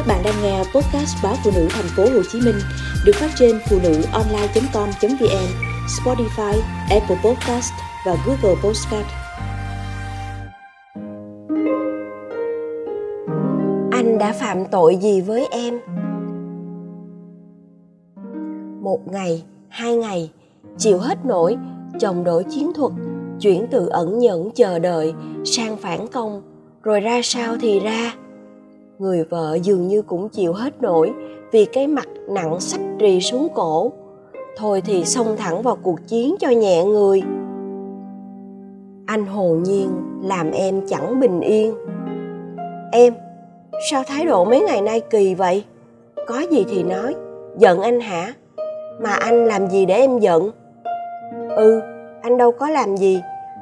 Các bạn đang nghe podcast báo phụ nữ thành phố Hồ Chí Minh được phát trên phụ nữ online.com.vn, Spotify, Apple Podcast và Google Podcast. Anh đã phạm tội gì với em? Một ngày, hai ngày, chịu hết nổi, chồng đổi chiến thuật, chuyển từ ẩn nhẫn chờ đợi sang phản công, rồi ra sao thì ra người vợ dường như cũng chịu hết nổi vì cái mặt nặng sách rì xuống cổ. Thôi thì xông thẳng vào cuộc chiến cho nhẹ người. Anh hồ nhiên làm em chẳng bình yên. Em, sao thái độ mấy ngày nay kỳ vậy? Có gì thì nói, giận anh hả? Mà anh làm gì để em giận? Ừ anh đâu có làm gì.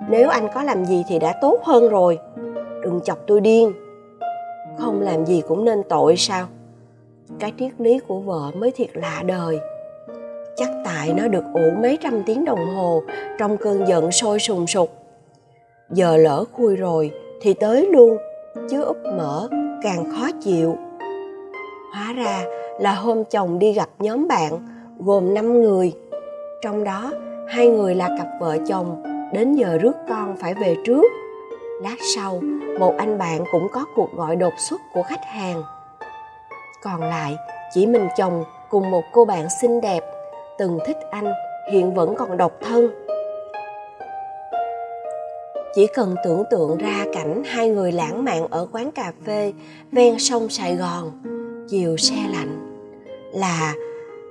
Nếu anh có làm gì thì đã tốt hơn rồi. Đừng chọc tôi điên không làm gì cũng nên tội sao? Cái triết lý của vợ mới thiệt lạ đời. Chắc tại nó được ủ mấy trăm tiếng đồng hồ trong cơn giận sôi sùng sục. Giờ lỡ khui rồi thì tới luôn, chứ úp mở càng khó chịu. Hóa ra là hôm chồng đi gặp nhóm bạn, gồm 5 người. Trong đó, hai người là cặp vợ chồng, đến giờ rước con phải về trước. Lát sau một anh bạn cũng có cuộc gọi đột xuất của khách hàng. Còn lại, chỉ mình chồng cùng một cô bạn xinh đẹp, từng thích anh, hiện vẫn còn độc thân. Chỉ cần tưởng tượng ra cảnh hai người lãng mạn ở quán cà phê ven sông sài gòn, chiều xe lạnh, là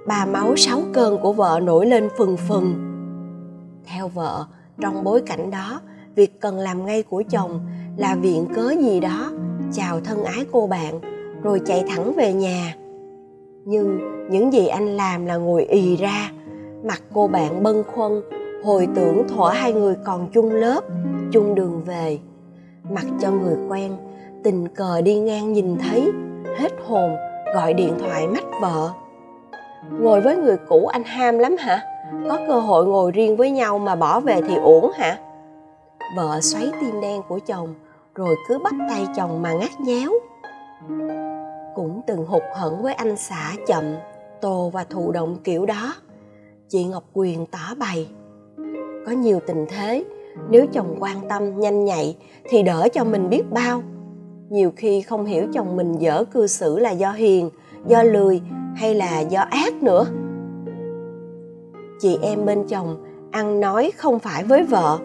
ba máu sáu cơn của vợ nổi lên phừng phừng. Theo vợ, trong bối cảnh đó, việc cần làm ngay của chồng là viện cớ gì đó. Chào thân ái cô bạn, rồi chạy thẳng về nhà. Nhưng những gì anh làm là ngồi ì ra, mặt cô bạn bâng khuâng, hồi tưởng thuở hai người còn chung lớp, chung đường về. Mặc cho người quen, tình cờ đi ngang nhìn thấy, hết hồn, gọi điện thoại mách vợ. Ngồi với người cũ anh ham lắm hả? Có cơ hội ngồi riêng với nhau mà bỏ về thì uổng hả? Vợ xoáy tim đen của chồng rồi cứ bắt tay chồng mà ngắt nhéo. Cũng từng hụt hẫng với anh xã chậm, tô và thụ động kiểu đó. Chị ngọc quyền tỏ bày, có nhiều tình thế, nếu chồng quan tâm, nhanh nhạy thì đỡ cho mình biết bao. Nhiều khi không hiểu chồng mình dở cư xử là do hiền, do lười hay là do ác nữa. Chị em bên chồng ăn nói không phải với vợ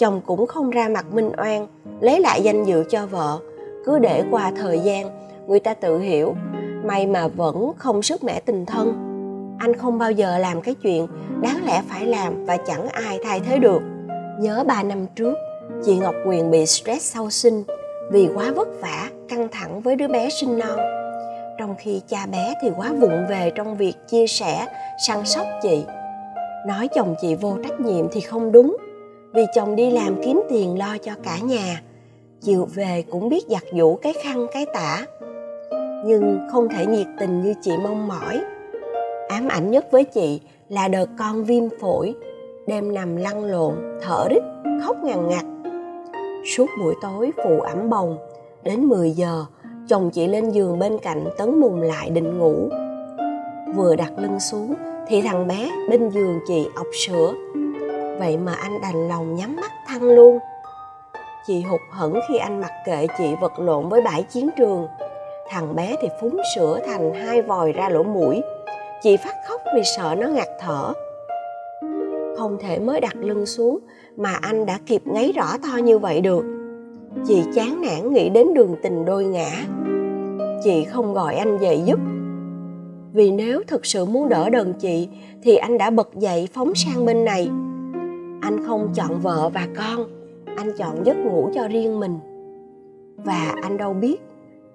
chồng cũng không ra mặt minh oan, lấy lại danh dự cho vợ. Cứ để qua thời gian, người ta tự hiểu. May mà vẫn không sức mẻ tình thân. Anh không bao giờ làm cái chuyện đáng lẽ phải làm và chẳng ai thay thế được. Nhớ ba năm trước, chị ngọc quyền bị stress sau sinh vì quá vất vả, căng thẳng với đứa bé sinh non. Trong khi cha bé thì quá vụng về trong việc chia sẻ, săn sóc chị. Nói chồng chị vô trách nhiệm thì không đúng vì chồng đi làm kiếm tiền lo cho cả nhà, chiều về cũng biết giặt giũ cái khăn, cái tả. Nhưng không thể nhiệt tình như chị mong mỏi. Ám ảnh nhất với chị là đợt con viêm phổi, đêm nằm lăn lộn, thở rít, khóc ngằn ngặt suốt buổi tối phụ ẩm bồng, đến 10 giờ, chồng chị lên giường bên cạnh tấn mùng lại định ngủ. Vừa đặt lưng xuống thì thằng bé bên giường chị ọc sữa vậy mà anh đành lòng nhắm mắt thăng luôn. Chị hụt hẫng khi anh mặc kệ chị vật lộn với bãi chiến trường. Thằng bé thì phúng sữa thành hai vòi ra lỗ mũi. Chị phát khóc vì sợ nó ngạt thở. Không thể mới đặt lưng xuống mà anh đã kịp ngáy rõ to như vậy được. Chị chán nản nghĩ đến đường tình đôi ngã. Chị không gọi anh dậy giúp. Vì nếu thực sự muốn đỡ đần chị, thì anh đã bật dậy phóng sang bên này anh không chọn vợ và con, anh chọn giấc ngủ cho riêng mình. Và anh đâu biết,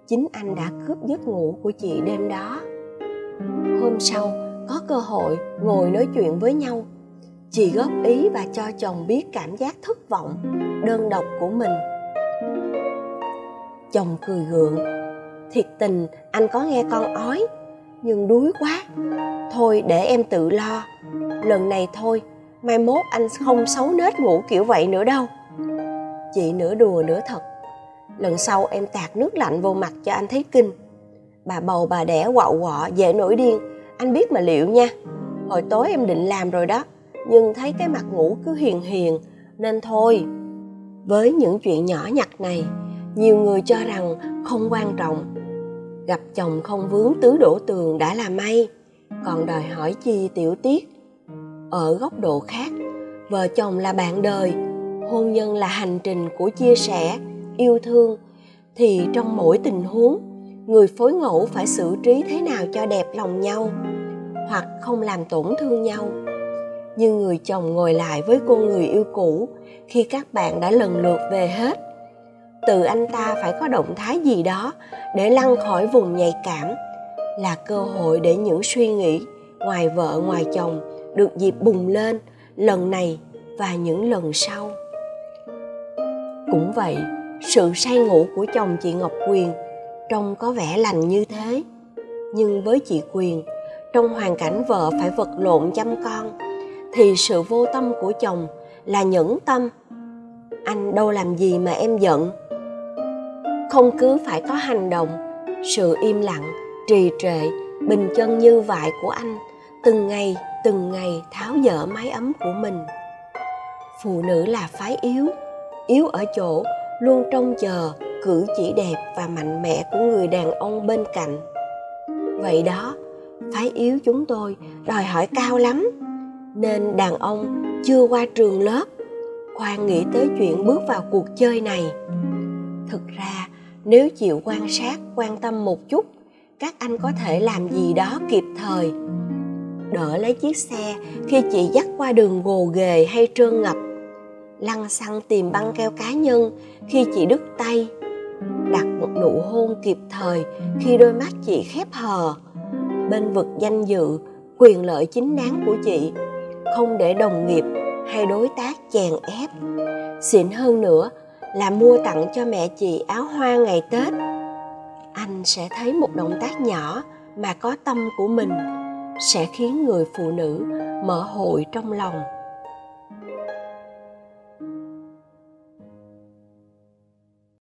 chính anh đã cướp giấc ngủ của chị đêm đó. Hôm sau, có cơ hội ngồi nói chuyện với nhau. Chị góp ý và cho chồng biết cảm giác thất vọng, đơn độc của mình. Chồng cười gượng. Thiệt tình, anh có nghe con ói, nhưng đuối quá. Thôi để em tự lo. Lần này thôi mai mốt anh không xấu nết ngủ kiểu vậy nữa đâu. Chị nửa đùa nửa thật. Lần sau em tạt nước lạnh vô mặt cho anh thấy kinh. Bà bầu bà đẻ quạo quọ, dễ nổi điên. Anh biết mà liệu nha. Hồi tối em định làm rồi đó, nhưng thấy cái mặt ngủ cứ hiền hiền, nên thôi. Với những chuyện nhỏ nhặt này, nhiều người cho rằng không quan trọng. Gặp chồng không vướng tứ đổ tường đã là may. Còn đòi hỏi chi tiểu tiết ở góc độ khác. Vợ chồng là bạn đời, hôn nhân là hành trình của chia sẻ, yêu thương. Thì trong mỗi tình huống, người phối ngẫu phải xử trí thế nào cho đẹp lòng nhau, hoặc không làm tổn thương nhau. Như người chồng ngồi lại với cô người yêu cũ khi các bạn đã lần lượt về hết, tự anh ta phải có động thái gì đó để lăn khỏi vùng nhạy cảm là cơ hội để những suy nghĩ ngoài vợ ngoài chồng được dịp bùng lên lần này và những lần sau. Cũng vậy, sự say ngủ của chồng chị ngọc quyền trông có vẻ lành như thế. Nhưng với chị quyền, trong hoàn cảnh vợ phải vật lộn chăm con, thì sự vô tâm của chồng là nhẫn tâm. Anh đâu làm gì mà em giận? Không cứ phải có hành động, sự im lặng, trì trệ, bình chân như vậy của anh từng ngày từng ngày tháo dỡ mái ấm của mình. Phụ nữ là phái yếu yếu ở chỗ luôn trông chờ cử chỉ đẹp và mạnh mẽ của người đàn ông bên cạnh. Vậy đó, phái yếu chúng tôi đòi hỏi cao lắm, nên đàn ông chưa qua trường lớp khoan nghĩ tới chuyện bước vào cuộc chơi này. Thực ra, nếu chịu quan sát, quan tâm một chút, các anh có thể làm gì đó kịp thời đỡ lấy chiếc xe khi chị dắt qua đường gồ ghề hay trơn ngập. Lăn xăng tìm băng keo cá nhân khi chị đứt tay. Đặt một nụ hôn kịp thời khi đôi mắt chị khép hờ. Bên vực danh dự, quyền lợi chính đáng của chị. Không để đồng nghiệp hay đối tác chèn ép. Xịn hơn nữa là mua tặng cho mẹ chị áo hoa ngày tết. Anh sẽ thấy một động tác nhỏ mà có tâm của mình sẽ khiến người phụ nữ mở hội trong lòng.